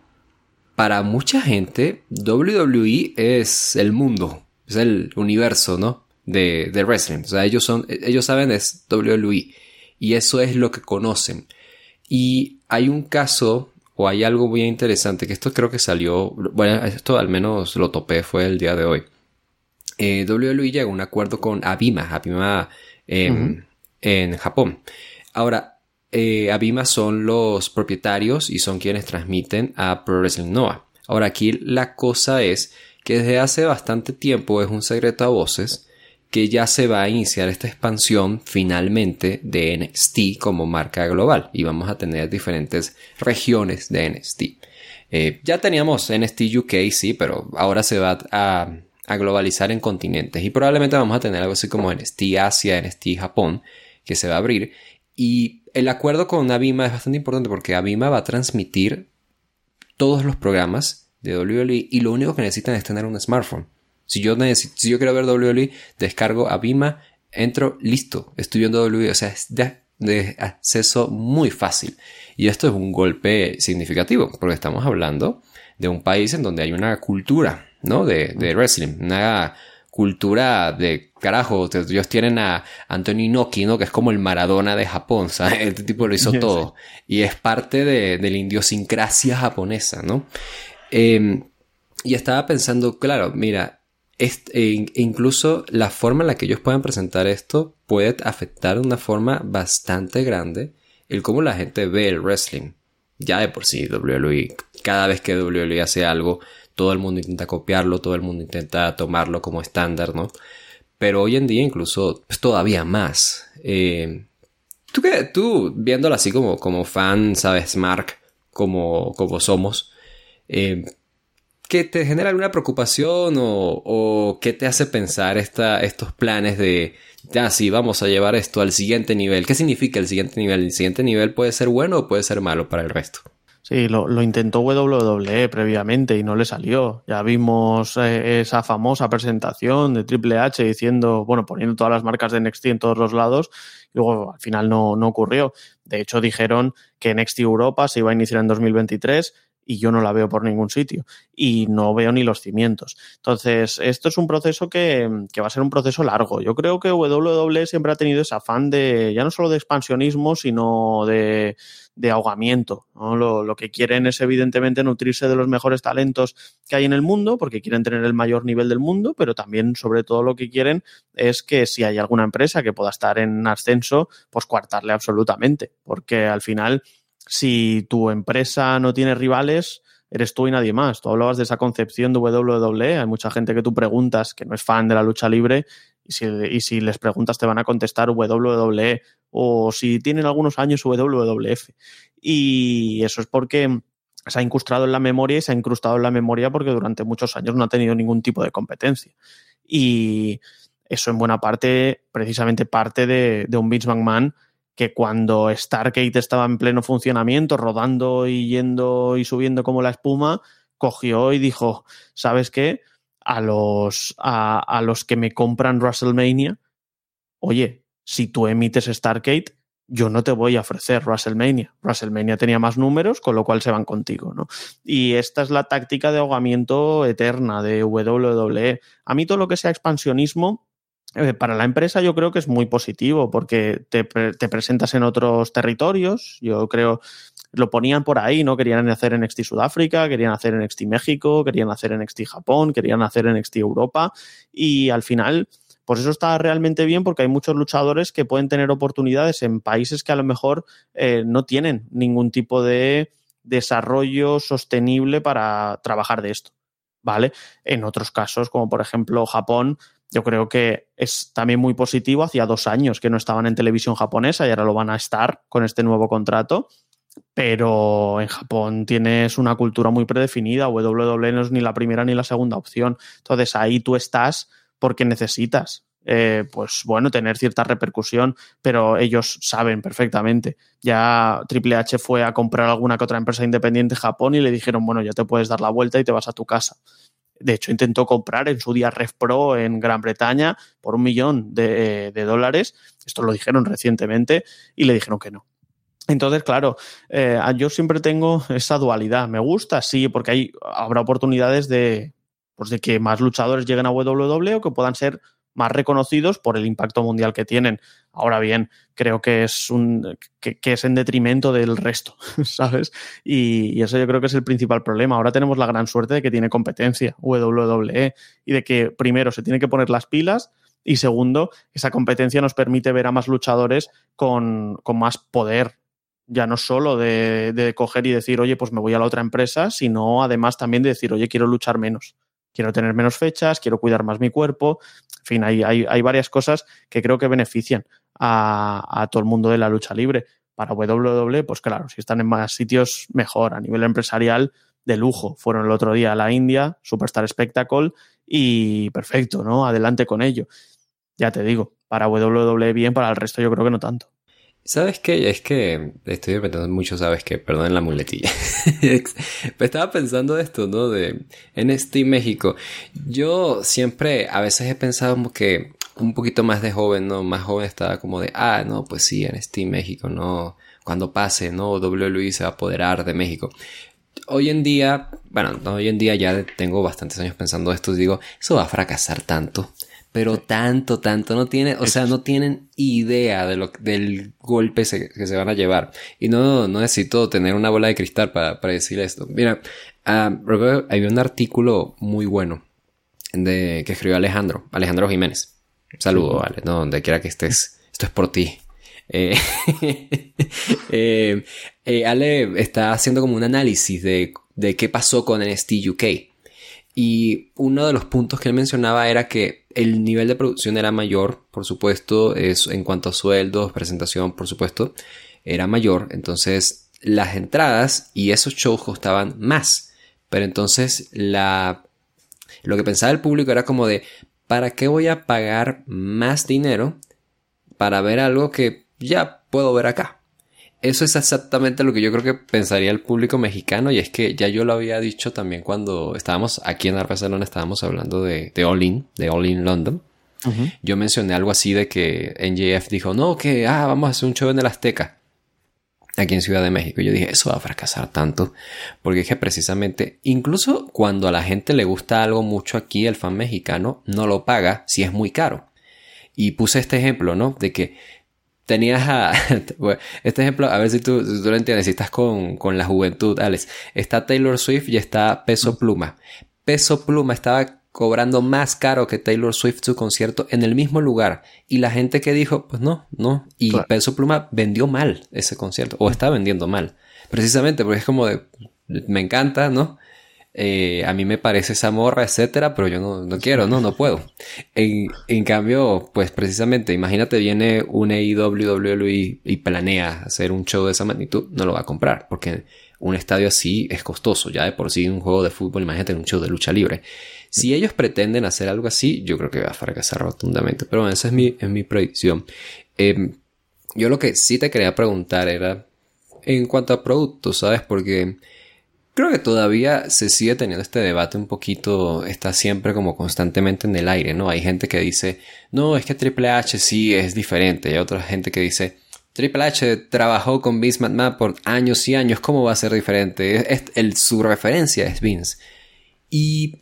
para mucha gente, WWE es el mundo, es el universo, ¿no? De, de wrestling. O sea, ellos son, ellos saben es WWE. Y eso es lo que conocen. Y hay un caso, o hay algo muy interesante, que esto creo que salió, bueno, esto al menos lo topé, fue el día de hoy. Eh, WWE llega a un acuerdo con Abima, Abima en Japón. Ahora, eh, Abima son los propietarios y son quienes transmiten a Pro Wrestling Noah. Ahora aquí la cosa es que desde hace bastante tiempo es un secreto a voces que ya se va a iniciar esta expansión finalmente de NXT como marca global y vamos a tener diferentes regiones de NXT. Eh, ya teníamos NXT UK, sí, pero ahora se va a, globalizar en continentes y probablemente vamos a tener algo así como NXT Asia, NXT Japón, que se va a abrir y el acuerdo con Abima es bastante importante porque Abima va a transmitir todos los programas de WWE y lo único que necesitan es tener un smartphone. Si yo, necesito, si yo quiero ver WWE, descargo Abima, entro, listo, estoy viendo WWE. O sea, es de, acceso muy fácil. Y esto es un golpe significativo porque estamos hablando de un país en donde hay una cultura, ¿no? De, de wrestling, una cultura de carajo, ellos tienen a Anthony Inoki, ¿no? Que es como el Maradona de Japón, ¿sabes? Este tipo lo hizo *laughs* todo. Y es parte de, la idiosincrasia japonesa, ¿no? Em, y estaba pensando, claro, mira, e incluso la forma en la que ellos pueden presentar esto puede afectar de una forma bastante grande el cómo la gente ve el wrestling. Ya de por sí, WWE, cada vez que WWE hace algo, todo el mundo intenta copiarlo, todo el mundo intenta tomarlo como estándar, ¿no? Pero hoy en día incluso pues, todavía más. Eh, tú, tú viéndolo así como, como fan, sabes, Mark, como, como somos, eh, ¿qué te genera alguna preocupación o, qué te hace pensar estos planes de, ya sí, vamos a llevar esto al siguiente nivel? ¿Qué significa el siguiente nivel? ¿El siguiente nivel puede ser bueno o puede ser malo para el resto? Sí, lo, intentó WWE previamente y no le salió. Ya vimos eh, esa famosa presentación de Triple H diciendo, bueno, poniendo todas las marcas de NXT en todos los lados, y luego al final no, no ocurrió. De hecho, dijeron que NXT Europa se iba a iniciar en 2023 y yo no la veo por ningún sitio y no veo ni los cimientos. Entonces, esto es un proceso que, va a ser un proceso largo. Yo creo que WWE siempre ha tenido ese afán de, ya no solo de expansionismo, sino de, ahogamiento. Lo, lo, que quieren es, evidentemente, nutrirse de los mejores talentos que hay en el mundo, porque quieren tener el mayor nivel del mundo, pero también, sobre todo, lo que quieren es que si hay alguna empresa que pueda estar en ascenso, pues coartarle absolutamente, porque al final si tu empresa no tiene rivales, eres tú y nadie más. Tú hablabas de esa concepción de WWE. Hay mucha gente que tú preguntas que no es fan de la lucha libre y si, les preguntas te van a contestar WWE o si tienen algunos años WWF. Y eso es porque se ha incrustado en la memoria y se ha incrustado en la memoria porque durante muchos años no ha tenido ningún tipo de competencia. Y eso en buena parte, precisamente parte de, de un Vince McMahon que cuando Stargate estaba en pleno funcionamiento, rodando y yendo y subiendo como la espuma, cogió y dijo, ¿sabes qué? A los, a, los que me compran WrestleMania, oye, si tú emites Stargate, yo no te voy a ofrecer WrestleMania. WrestleMania tenía más números, con lo cual se van contigo, ¿no? Y esta es la táctica de ahogamiento eterna de WWE. A mí todo lo que sea expansionismo eh, para la empresa yo creo que es muy positivo porque te, presentas en otros territorios. Yo creo, lo ponían por ahí, ¿no? Querían hacer NXT Sudáfrica, querían hacer NXT México, querían hacer NXT Japón, querían hacer NXT Europa y al final, pues eso está realmente bien porque hay muchos luchadores que pueden tener oportunidades en países que a lo mejor eh, no tienen ningún tipo de desarrollo sostenible para trabajar de esto. ¿Vale? En otros casos, como por ejemplo Japón, yo creo que es también muy positivo. Hacía dos años que no estaban en televisión japonesa y ahora lo van a estar con este nuevo contrato. Pero en Japón tienes una cultura muy predefinida. WWE no es ni la primera ni la segunda opción. Entonces ahí tú estás porque necesitas, eh, pues bueno, tener cierta repercusión, pero ellos saben perfectamente. Ya Triple H fue a comprar alguna que otra empresa independiente en Japón y le dijeron, bueno, ya te puedes dar la vuelta y te vas a tu casa. De hecho, intentó comprar en su día Ref Pro en Gran Bretaña por un millón de, dólares. Esto lo dijeron recientemente y le dijeron que no. Entonces, claro, eh, yo siempre tengo esa dualidad. Me gusta, sí, porque hay, habrá oportunidades de, pues de que más luchadores lleguen a WWE o que puedan ser más reconocidos por el impacto mundial que tienen. Ahora bien, creo que es un que, es en detrimento del resto, *laughs* ¿sabes? Y, y, eso yo creo que es el principal problema. Ahora tenemos la gran suerte de que tiene competencia WWE y de que primero se tiene que poner las pilas y segundo, esa competencia nos permite ver a más luchadores con, con más poder ya no solo de, de, coger y decir, oye, pues me voy a la otra empresa, sino además también de decir, oye, quiero luchar menos, quiero tener menos fechas, quiero cuidar más mi cuerpo. En fin, hay, hay, hay varias cosas que creo que benefician a, a, todo el mundo de la lucha libre. Para WWE, pues claro, si están en más sitios, mejor. A nivel empresarial, de lujo. Fueron el otro día a la India, Superstar Spectacle, y perfecto, ¿no? Adelante con ello. Ya te digo, para WWE bien, para el resto yo creo que no tanto. ¿Sabes qué? Es que estoy pensando mucho, ¿sabes qué? Perdón la muletilla. *laughs* Estaba pensando esto, ¿no? De NST México. Yo siempre, a veces he pensado como que un poquito más de joven, ¿no? Más joven estaba como de, ah, no, pues sí, NST México, ¿no? Cuando pase, ¿no? WWE se va a apoderar de México. Hoy en día, bueno, hoy en día ya tengo bastantes años pensando esto digo, eso va a fracasar tanto pero tanto, tanto, no tiene, o sea, no tienen idea de lo, del golpe que se van a llevar. Y no, no necesito tener una bola de cristal para, para decir esto. Mira, uh, había un artículo muy bueno de, que escribió Alejandro, Alejandro Jiménez. Saludo, vale, no, donde quiera que estés. Esto es por ti. Eh, *laughs* eh, eh, Ale está haciendo como un análisis de, de qué pasó con NST UK. Y uno de los puntos que él mencionaba era que el nivel de producción era mayor, por supuesto, es, en cuanto a sueldos, presentación, por supuesto, era mayor. Entonces, las entradas y esos shows costaban más. Pero entonces, la, lo que pensaba el público era como de, ¿para qué voy a pagar más dinero para ver algo que ya puedo ver acá? Eso es exactamente lo que yo creo que pensaría el público mexicano y es que ya yo lo había dicho también cuando estábamos aquí en Barcelona, estábamos hablando de, de All In, de All In London. Yo mencioné algo así de que NJF dijo, no, que ah, vamos a hacer un show en el Azteca, aquí en Ciudad de México. Y yo dije, eso va a fracasar tanto, porque es que precisamente, incluso cuando a la gente le gusta algo mucho aquí, el fan mexicano no lo paga si es muy caro. Y puse este ejemplo, ¿no? De que tenías a... *laughs* este ejemplo, a ver si tú, tú lo entiendes, si estás con, con la juventud, Alex. Está Taylor Swift y está Peso Pluma. Peso Pluma estaba cobrando más caro que Taylor Swift su concierto en el mismo lugar. Y la gente que dijo, pues no, no. Y Peso Pluma vendió mal ese concierto, o está vendiendo mal. Precisamente porque es como de, me encanta, ¿no? Eh, a mí me parece esa morra, etcétera, pero yo no, no quiero, no, no puedo. En, en, cambio, pues precisamente, imagínate, viene un AEW y, planea hacer un show de esa magnitud, no lo va a comprar, porque un estadio así es costoso, ya de por sí un juego de fútbol, imagínate un show de lucha libre. Si ellos pretenden hacer algo así, yo creo que va a fracasar rotundamente, pero bueno, esa es mi, es mi predicción. Em, yo lo que sí te quería preguntar era en cuanto a productos, ¿sabes? Porque Creo que todavía se sigue teniendo este debate un poquito, está siempre como constantemente en el aire, ¿no? Hay gente que dice, no, es que Triple H sí es diferente. Y hay otra gente que dice, Triple H trabajó con Vince McMahon por años y años, ¿cómo va a ser diferente? Es, el, su referencia es Vince. Y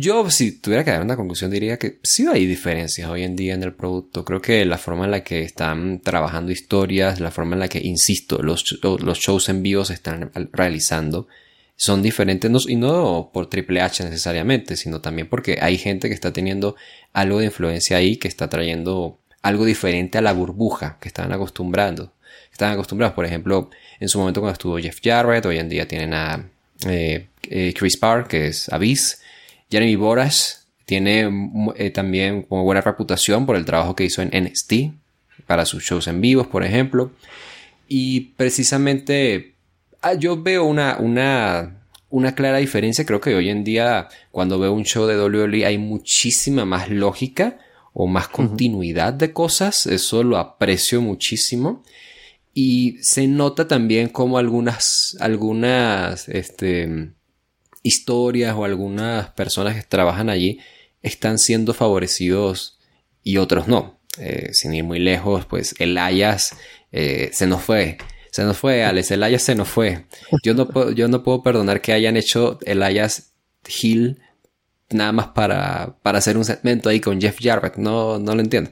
yo, si tuviera que dar una conclusión, diría que sí hay diferencias hoy en día en el producto. Creo que la forma en la que están trabajando historias, la forma en la que, insisto, los, los shows en vivo se están realizando son diferentes, y no por Triple H necesariamente, sino también porque hay gente que está teniendo algo de influencia ahí, que está trayendo algo diferente a la burbuja que estaban acostumbrando. Están acostumbrados, por ejemplo, en su momento cuando estuvo Jeff Jarrett, hoy en día tienen a eh, eh, Chris Park, que es Abyss, Jeremy Boras tiene eh, también como buena reputación por el trabajo que hizo en NXT para sus shows en vivos, por ejemplo. Y precisamente ah, yo veo una, una, una clara diferencia. Creo que hoy en día, cuando veo un show de WWE, hay muchísima más lógica o más continuidad de cosas. Eso lo aprecio muchísimo. Y se nota también como algunas, algunas, este, historias o algunas personas que trabajan allí están siendo favorecidos y otros no. Eh, sin ir muy lejos, pues el Ayas eh, se nos fue. Se nos fue, Alex. El Ayas se nos fue. Yo no, puedo, yo no puedo perdonar que hayan hecho el Ayas Hill nada más para, para hacer un segmento ahí con Jeff Jarrett. No, no lo entiendo.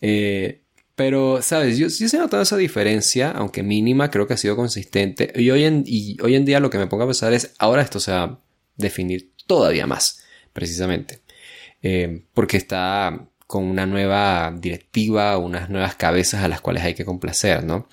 Eh, pero, ¿sabes? Yo sí he notado esa diferencia, aunque mínima, creo que ha sido consistente. Y hoy en, y hoy en día lo que me pongo a pensar es, ahora esto se va a definir todavía más, precisamente. Eh, porque está con una nueva directiva, unas nuevas cabezas a las cuales hay que complacer, ¿no?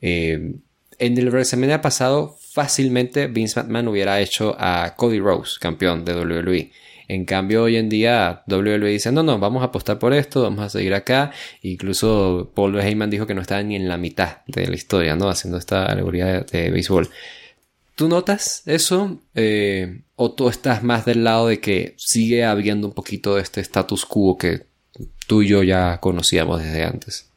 Eh, en el WrestleMania pasado, fácilmente Vince McMahon hubiera hecho a Cody Rose campeón de WWE. En cambio, hoy en día WWE dice, no, no, vamos a apostar por esto, vamos a seguir acá. Incluso Paul Heyman dijo que no estaba ni en la mitad de la historia, ¿no? Haciendo esta alegoría de, béisbol. ¿Tú notas eso? Eh, ¿O tú estás más del lado de que sigue habiendo un poquito de este status quo que tú y yo ya conocíamos desde antes?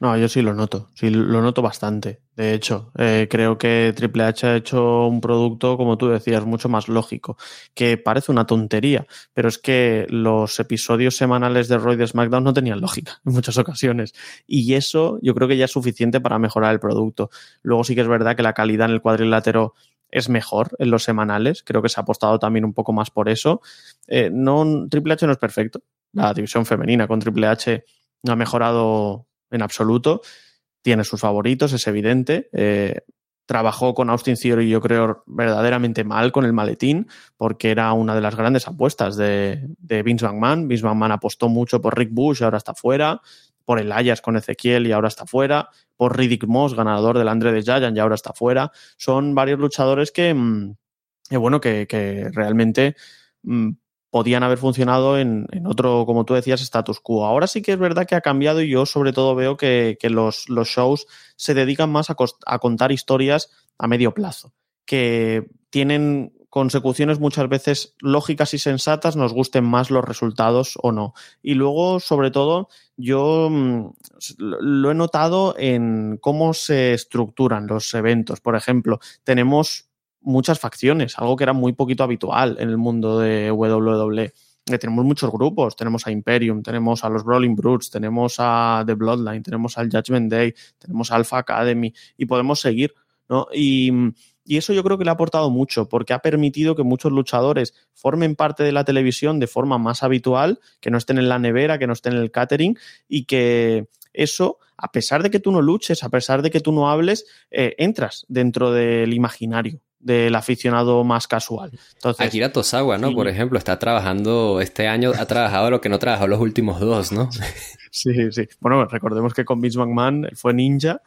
No, yo sí lo noto, sí lo noto bastante. De hecho, eh, creo que Triple H ha hecho un producto, como tú decías, mucho más lógico, que parece una tontería, pero es que los episodios semanales de Roy de SmackDown no tenían lógica en muchas ocasiones. Y eso yo creo que ya es suficiente para mejorar el producto. Luego sí que es verdad que la calidad en el cuadrilátero es mejor en los semanales. Creo que se ha apostado también un poco más por eso. Eh, no, Triple H no es perfecto. La división femenina con Triple H ha mejorado en absoluto. Tiene sus favoritos, es evidente. Eh, trabajó con Austin Theory, yo creo, verdaderamente mal con el maletín, porque era una de las grandes apuestas de, de Vince McMahon. Vince McMahon apostó mucho por Rick Bush ahora está fuera, por el Ayas con Ezequiel y ahora está fuera, por Riddick Moss, ganador del Andre de Giant y ahora está fuera. Son varios luchadores que, mm, bueno, que, que realmente mm, podían haber funcionado en, otro, como tú decías, status quo. Ahora sí que es verdad que ha cambiado y yo sobre todo veo que, los, shows se dedican más a, contar historias a medio plazo, que tienen consecuciones muchas veces lógicas y sensatas, nos gusten más los resultados o no. Y luego, sobre todo, yo mm, lo he notado en cómo se estructuran los eventos. Por ejemplo, tenemos muchas facciones, algo que era muy poquito habitual en el mundo de WWE. tenemos muchos grupos, tenemos a Imperium, tenemos a los Brawling Brutes, tenemos a The Bloodline, tenemos al Judgment Day, tenemos a Alpha Academy y podemos seguir, ¿no? Y, y eso yo creo que le ha aportado mucho porque ha permitido que muchos luchadores formen parte de la televisión de forma más habitual, que no estén en la nevera, que no estén en el catering y que eso, a pesar de que tú no luches, a pesar de que tú no hables, eh, entras dentro del imaginario del aficionado más casual. Entonces, Akira Tosawa, ¿no? Por ejemplo, está trabajando este año, ha trabajado lo que no trabajó los últimos dos, ¿no? Sí, sí. Bueno, recordemos que con Vince McMahon fue ninja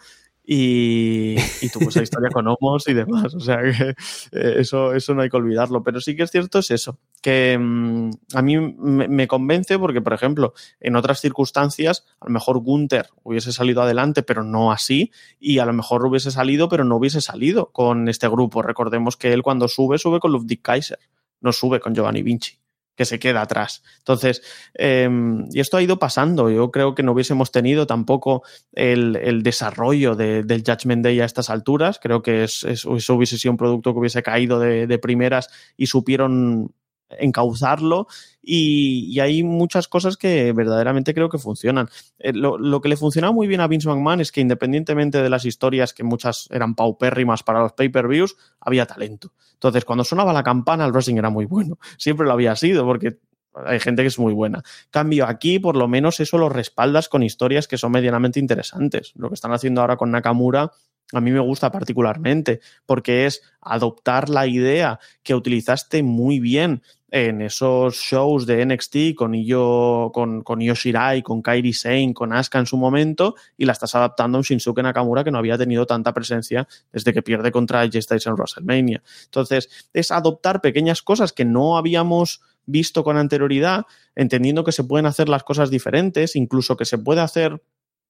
y, y tuvo esa historia con Homos y demás. O sea que eh, eso, eso no hay que olvidarlo. Pero sí que es cierto, es eso, que mm, a mí me, convence porque, por ejemplo, en otras circunstancias, a lo mejor Gunther hubiese salido adelante, pero no así, y a lo mejor hubiese salido, pero no hubiese salido con este grupo. Recordemos que él cuando sube, sube con Ludwig Kaiser, no sube con Giovanni Vinci que se queda atrás. Entonces, em, y esto ha ido pasando. Yo creo que no hubiésemos tenido tampoco el, desarrollo del Judgment Day a estas alturas. Creo que es, eso hubiese sido un producto que hubiese caído de, primeras y supieron encauzarlo y, hay muchas cosas que verdaderamente creo que funcionan. Eh, lo, lo, que le funcionaba muy bien a Vince McMahon es que independientemente de las historias que muchas eran paupérrimas para los pay-per-views, había talento. Entonces, cuando sonaba la campana, el wrestling era muy bueno. *laughs* Siempre lo había sido, porque hay gente que es muy buena. Cambio aquí, por lo menos eso lo respaldas con historias que son medianamente interesantes. Lo que están haciendo ahora con Nakamura a mí me gusta particularmente porque es adoptar la idea que utilizaste muy bien en esos shows de NXT con Io, con, con Shirai, con Kairi Sane, con Asuka en su momento, y la estás adaptando a un Shinsuke Nakamura que no había tenido tanta presencia desde que pierde contra AJ Styles en WrestleMania. Entonces, es adoptar pequeñas cosas que no habíamos visto con anterioridad, entendiendo que se pueden hacer las cosas diferentes, incluso que se puede hacer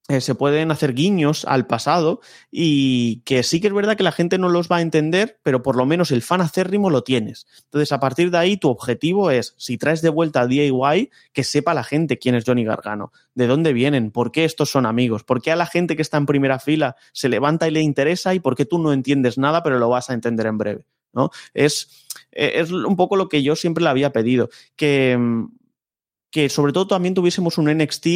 eh, se pueden hacer guiños al pasado y que sí que es verdad que la gente no los va a entender, pero por lo menos el fan acérrimo lo tienes. Entonces, a partir de ahí, tu objetivo es, si traes de vuelta a DIY, que sepa la gente quién es Johnny Gargano, de dónde vienen, por qué estos son amigos, por qué a la gente que está en primera fila se levanta y le interesa y por qué tú no entiendes nada, pero lo vas a entender en breve. ¿no? Es, eh, es un poco lo que yo siempre le había pedido, que, que sobre todo también tuviésemos un NXT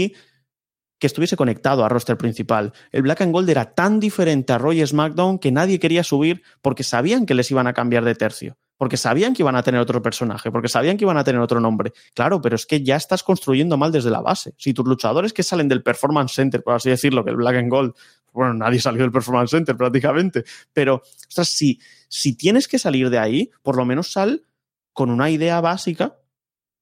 que estuviese conectado a roster principal. El Black and Gold era tan diferente a Roy SmackDown que nadie quería subir porque sabían que les iban a cambiar de tercio, porque sabían que iban a tener otro personaje, porque sabían que iban a tener otro nombre. Claro, pero es que ya estás construyendo mal desde la base. Si tus luchadores que salen del Performance Center, por así decirlo, que el Black and Gold, bueno, nadie salió del Performance Center prácticamente, pero ostras, si, si tienes que salir de ahí, por lo menos sal con una idea básica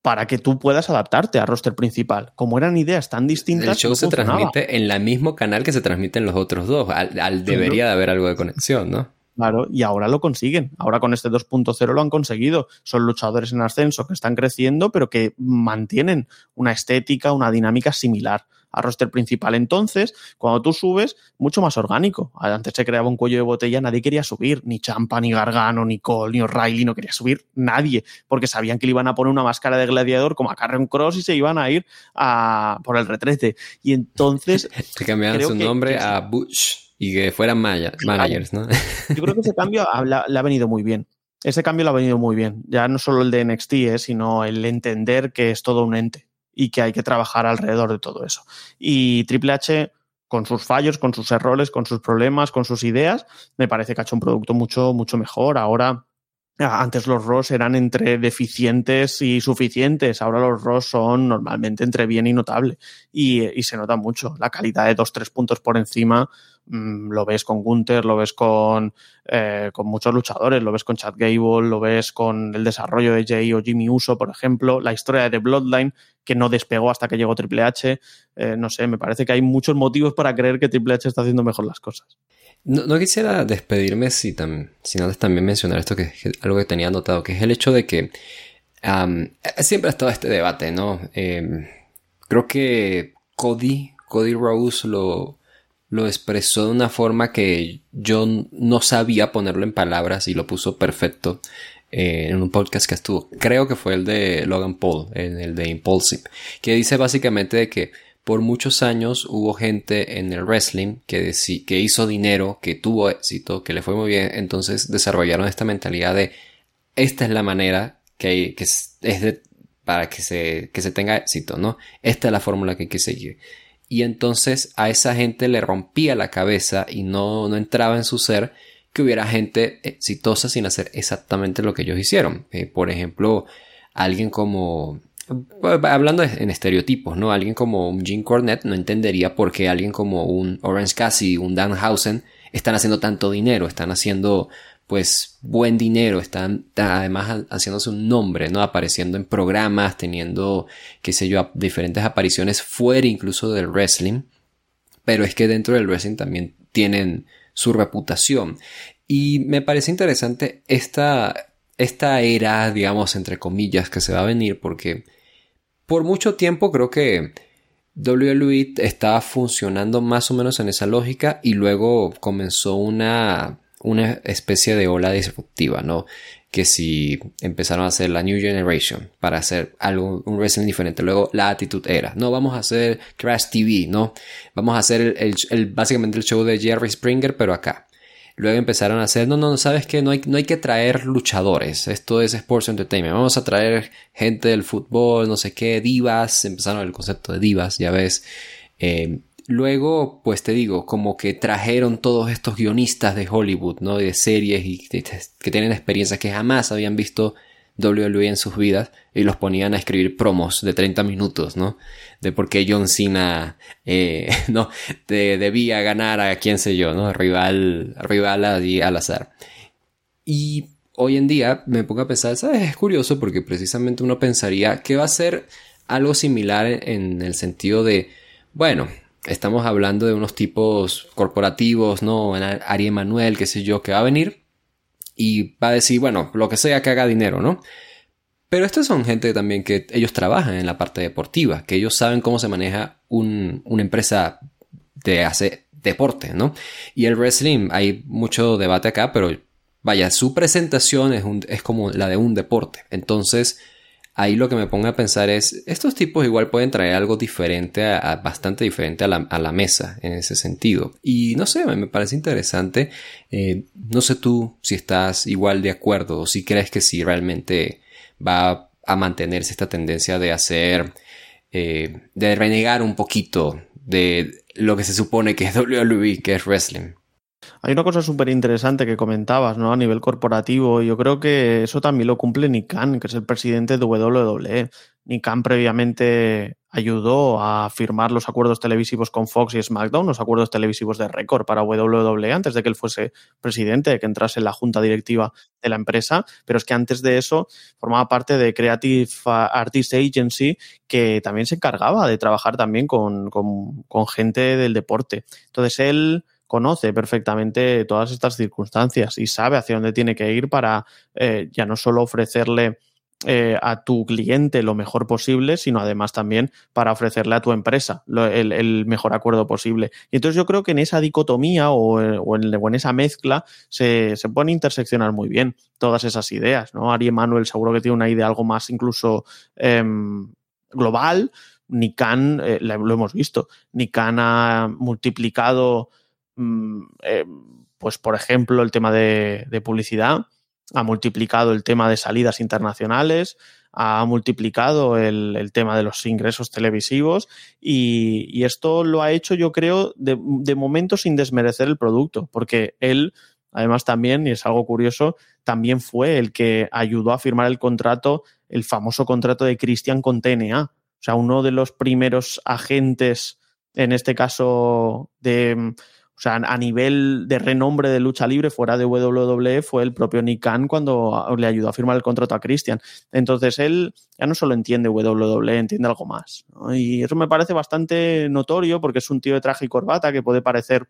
para que tú puedas adaptarte al roster principal. Como eran ideas tan distintas. El show se transmite en el mismo canal que se transmiten los otros dos. Al, debería de haber algo de conexión, ¿no? Claro, y ahora lo consiguen. Ahora con este 2.0 lo han conseguido. Son luchadores en ascenso que están creciendo, pero que mantienen una estética, una dinámica similar a roster principal. Entonces, cuando tú subes, mucho más orgánico. Antes se creaba un cuello de botella, nadie quería subir, ni Champa, ni Gargano, ni Cole, ni O'Reilly, no quería subir nadie, porque sabían que le iban a poner una máscara de gladiador como a Carrion Cross y se iban a ir a, por el retrete. Y entonces... *laughs* se cambiaron su nombre a Butch y que fueran managers, ¿no? *laughs* Yo creo que ese *laughs* cambio le ha venido muy bien. Ese cambio le ha venido muy bien. Ya no solo el de NXT, ¿eh? sino el entender que es todo un ente y que hay que trabajar alrededor de todo eso. Y Triple H, con sus fallos, con sus errores, con sus problemas, con sus ideas, me parece que ha hecho un producto mucho, mucho mejor. Ahora antes los ROS eran entre deficientes y suficientes, ahora los ROS son normalmente entre bien y notable. Y, se nota mucho. La calidad de dos, tres puntos por encima Mm, lo ves con Gunther, lo ves con, eh, con muchos luchadores, lo ves con Chad Gable, lo ves con el desarrollo de Jay o Jimmy Uso, por ejemplo, la historia de The Bloodline, que no despegó hasta que llegó Triple H. Eh, no sé, me parece que hay muchos motivos para creer que Triple H está haciendo mejor las cosas. No, quisiera despedirme sin, antes también mencionar esto, que es algo que tenía anotado, que es el hecho de que siempre ha estado este debate, ¿no? Em, creo que Cody, Cody Rose lo, lo expresó de una forma que yo no sabía ponerlo en palabras y lo puso perfecto eh, en un podcast que estuvo. Creo que fue el de Logan Paul, en el de Impulsive, que dice básicamente que por muchos años hubo gente en el wrestling que, que hizo dinero, que tuvo éxito, que le fue muy bien, entonces desarrollaron esta mentalidad de esta es la manera que, que es para que se, que se tenga éxito, ¿no? Esta es la fórmula que hay que seguir y entonces a esa gente le rompía la cabeza y no, no entraba en su ser que hubiera gente exitosa sin hacer exactamente lo que ellos hicieron. Eh, por ejemplo, alguien como hablando en estereotipos, ¿no? Alguien como un Jim Cornette no entendería por qué alguien como un Orange Cassidy, un Danhausen están haciendo tanto dinero, están haciendo pues buen dinero, están además haciéndose un nombre, ¿no? Apareciendo en programas, teniendo, qué sé yo, diferentes apariciones fuera incluso del wrestling. Pero es que dentro del wrestling también tienen su reputación. Y me parece interesante esta, esta era, digamos, entre comillas, que se va a venir porque por mucho tiempo creo que WWE estaba funcionando más o menos en esa lógica y luego comenzó una una especie de ola disruptiva, ¿no? Que si empezaron a hacer la New Generation para hacer algo, un wrestling diferente, luego la actitud era, no, vamos a hacer Crash TV, ¿no? Vamos a hacer el, básicamente el show de Jerry Springer, pero acá. Luego empezaron a hacer, no, no, sabes que no hay, no hay que traer luchadores, esto es Sports Entertainment, vamos a traer gente del fútbol, no sé qué, divas, empezaron el concepto de divas, ya ves, eh, Luego, pues te digo, como que trajeron todos estos guionistas de Hollywood, ¿no? De series y que tienen experiencias que jamás habían visto WWE en sus vidas y los ponían a escribir promos de 30 minutos, ¿no? De por qué John Cena, eh, *laughs* no, debía ganar a quién sé yo, ¿no? Rival, rival al azar. Y hoy en día me pongo a pensar, ¿sabes? Es curioso porque precisamente uno pensaría que va a ser algo similar en el sentido de, bueno, estamos hablando de unos tipos corporativos, ¿no? Ari Emanuel, qué sé yo, que va a venir y va a decir, bueno, lo que sea que haga dinero, ¿no? Pero estos son gente también que ellos trabajan en la parte deportiva, que ellos saben cómo se maneja una empresa de hacer deporte, ¿no? Y el wrestling, hay mucho debate acá, pero vaya, su presentación es, es como la de un deporte. Entonces, ahí lo que me pongo a pensar es, estos tipos igual pueden traer algo diferente, a, bastante diferente a la, mesa en ese sentido. Y no sé, me parece interesante. Eh, no sé tú si estás igual de acuerdo o si crees que sí realmente va a mantenerse esta tendencia de hacer, eh, de renegar un poquito de lo que se supone que es *laughs* WWE, que es wrestling. Hay una cosa súper interesante que comentabas, ¿no? A nivel corporativo. Yo creo que eso también lo cumple Nick Khan, que es el presidente de WWE. Nick Khan previamente ayudó a firmar los acuerdos televisivos con Fox y SmackDown, los acuerdos televisivos de récord para WWE antes de que él fuese presidente, que entrase en la junta directiva de la empresa, pero es que antes de eso formaba parte de Creative Artist Agency, que también se encargaba de trabajar también con, con gente del deporte. Entonces él conoce perfectamente todas estas circunstancias y sabe hacia dónde tiene que ir para eh, ya no solo ofrecerle eh, a tu cliente lo mejor posible, sino además también para ofrecerle a tu empresa el, mejor acuerdo posible. Y entonces yo creo que en esa dicotomía o, en, esa mezcla se, se, pueden interseccionar muy bien todas esas ideas. ¿no? Ari Emanuel seguro que tiene una idea algo más incluso em, global. Nikan, eh, lo hemos visto, Nikan ha multiplicado eh, pues por ejemplo, el tema de, publicidad, ha multiplicado el tema de salidas internacionales, ha multiplicado el, tema de los ingresos televisivos y, esto lo ha hecho, yo creo, de, momento sin desmerecer el producto, porque él, además también, y es algo curioso, también fue el que ayudó a firmar el contrato, el famoso contrato de Christian con TNA. O sea, uno de los primeros agentes, en este caso, de o sea, a nivel de renombre de lucha libre fuera de WWE fue el propio Nick Khan cuando le ayudó a firmar el contrato a Christian. Entonces él ya no solo entiende WWE, entiende algo más. Y eso me parece bastante notorio porque es un tío de traje y corbata que puede parecer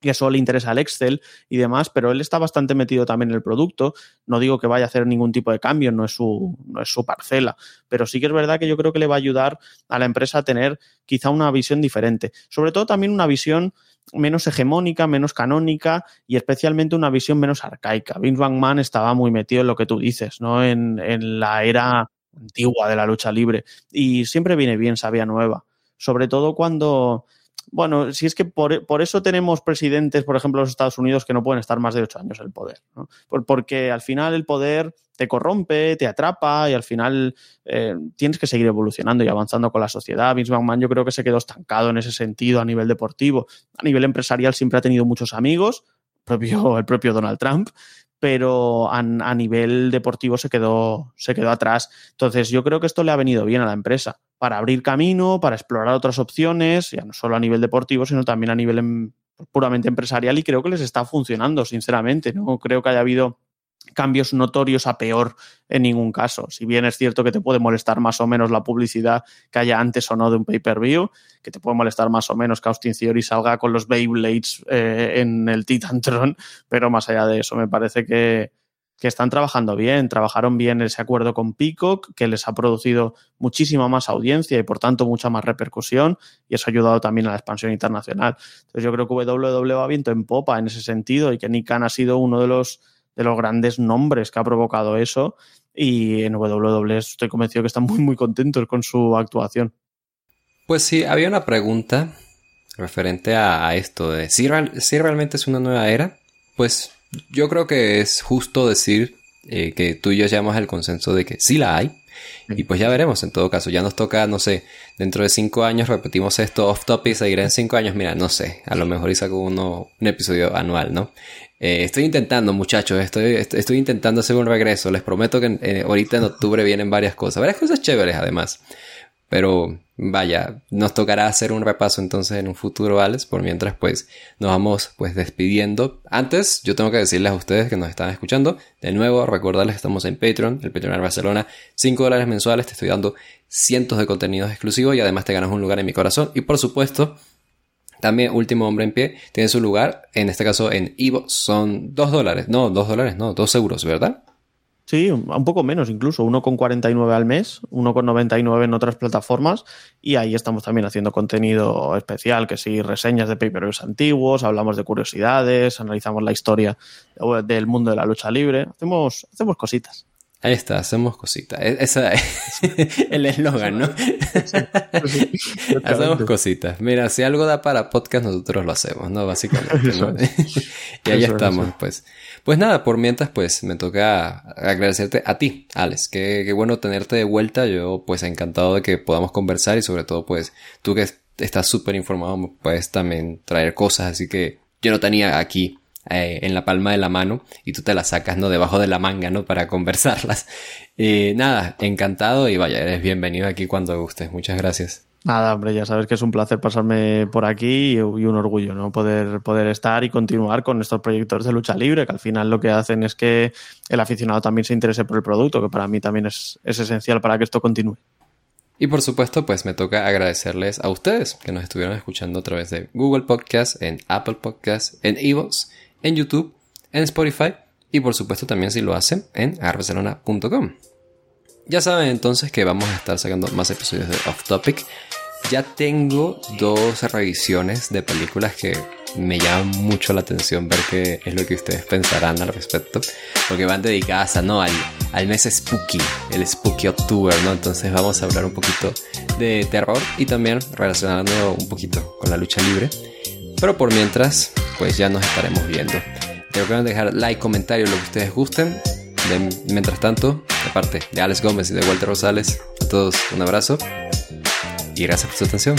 que solo le interesa el Excel y demás, pero él está bastante metido también en el producto. No digo que vaya a hacer ningún tipo de cambio, no es su, no es su parcela, pero sí que es verdad que yo creo que le va a ayudar a la empresa a tener quizá una visión diferente. Sobre todo también una visión menos hegemónica, menos canónica y especialmente una visión menos arcaica. Vince McMahon estaba muy metido en lo que tú dices, ¿no? En, en la era antigua de la lucha libre y siempre viene bien sabia nueva, sobre todo cuando bueno, si es que por, por, eso tenemos presidentes, por ejemplo, en los Estados Unidos, que no pueden estar más de ocho años en el poder. porque al final el poder te corrompe, te atrapa y al final eh, tienes que seguir evolucionando y avanzando con la sociedad. Vince McMahon yo creo que se quedó estancado en ese sentido a nivel deportivo. A nivel empresarial siempre ha tenido muchos amigos, el propio Donald Trump, pero a, nivel deportivo se quedó, se quedó atrás. Entonces yo creo que esto le ha venido bien a la empresa para abrir camino, para explorar otras opciones, ya no solo a nivel deportivo, sino también a nivel em, puramente empresarial y creo que les está funcionando, sinceramente. No creo que haya habido cambios notorios a peor en ningún caso. Si bien es cierto que te puede molestar más o menos la publicidad que haya antes o no de un pay-per-view, que te puede molestar más o menos que Austin Theory salga con los Beyblades eh, en el Titantron, *laughs* pero más allá de eso me parece que, que están trabajando bien, trabajaron bien ese acuerdo con Peacock, que les ha producido muchísima más audiencia y por tanto mucha más repercusión, y eso ha ayudado también a la expansión internacional. Entonces yo creo que WWE va viento en popa en ese sentido y que Nick ha sido uno de los, de los grandes nombres que ha provocado eso y en WWE estoy convencido que están muy muy contentos con su actuación. Pues sí, había una pregunta referente a, esto de si, si realmente es una nueva era. Pues yo creo que es justo decir eh, que tú y yo llegamos al consenso de que sí la hay. Y pues ya veremos, en todo caso, ya nos toca, no sé, dentro de cinco años repetimos esto off topic, seguirá en cinco años, mira, no sé, a lo mejor y saco uno, un episodio anual, ¿no? Eh, estoy intentando, muchachos, estoy, estoy, intentando hacer un regreso, les prometo que eh, ahorita en octubre vienen varias cosas, varias cosas chéveres además. Pero vaya, nos tocará hacer un repaso entonces en un futuro, Alex. Por mientras, pues, nos vamos pues despidiendo. Antes, yo tengo que decirles a ustedes que nos están escuchando. De nuevo, recordarles que estamos en Patreon, el Patreon de Barcelona. 5 dólares mensuales, te estoy dando cientos de contenidos exclusivos y además te ganas un lugar en mi corazón. Y por supuesto, también Último Hombre en Pie tiene su lugar, en este caso en Ivo, son 2 dólares. No, 2 dólares, no, 2 euros, ¿verdad? Sí, un poco menos incluso, 1,49 al mes, 1,99 en otras plataformas y ahí estamos también haciendo contenido especial, que sí, reseñas de pay-per-views antiguos, hablamos de curiosidades, analizamos la historia del mundo de la lucha libre, hacemos, hacemos cositas. Ahí está, hacemos cositas. E-, esa es *laughs* el eslogan, ¿no? hacemos cositas. Mira, si algo da para podcast, nosotros lo hacemos, ¿no? Básicamente. *laughs* y ahí estamos, pues. Pues nada, por mientras, pues me toca agradecerte a ti, Alex. Qué, qué bueno tenerte de vuelta. Yo, pues, encantado de que podamos conversar y sobre todo, pues, tú que estás súper informado, puedes también traer cosas, así que yo no tenía aquí eh, en la palma de la mano y tú te las sacas, ¿no? Debajo de la manga, ¿no? Para conversarlas. *laughs* Eh, nada, encantado y vaya, eres bienvenido aquí cuando gustes. Muchas gracias. Nada, hombre, ya sabes que es un placer pasarme por aquí y, un orgullo, ¿no? Poder, poder estar y continuar con estos proyectos de lucha libre, que al final lo que hacen es que el aficionado también se interese por el producto, que para mí también es, es esencial para que esto continúe. Y por supuesto, pues me toca agradecerles a ustedes que nos estuvieron escuchando a través de Google Podcast, en Apple Podcast, en Evox, en YouTube, en Spotify y por supuesto también si lo hacen en arbarcelona.com. Ya saben entonces que vamos a estar sacando más episodios de Off Topic. Ya tengo dos revisiones de películas que me llaman mucho la atención ver qué es lo que ustedes pensarán al respecto. Porque van dedicadas a, ¿no? al, al mes spooky, el spooky octubre, ¿no? Entonces vamos a hablar un poquito de terror y también relacionando un poquito con la lucha libre. Pero por mientras, pues ya nos estaremos viendo. Recuerden dejar like, comentario, lo que ustedes gusten. mientras tanto, de parte de Alex Gómez y de Walter Rosales, a todos un abrazo y gracias por su atención.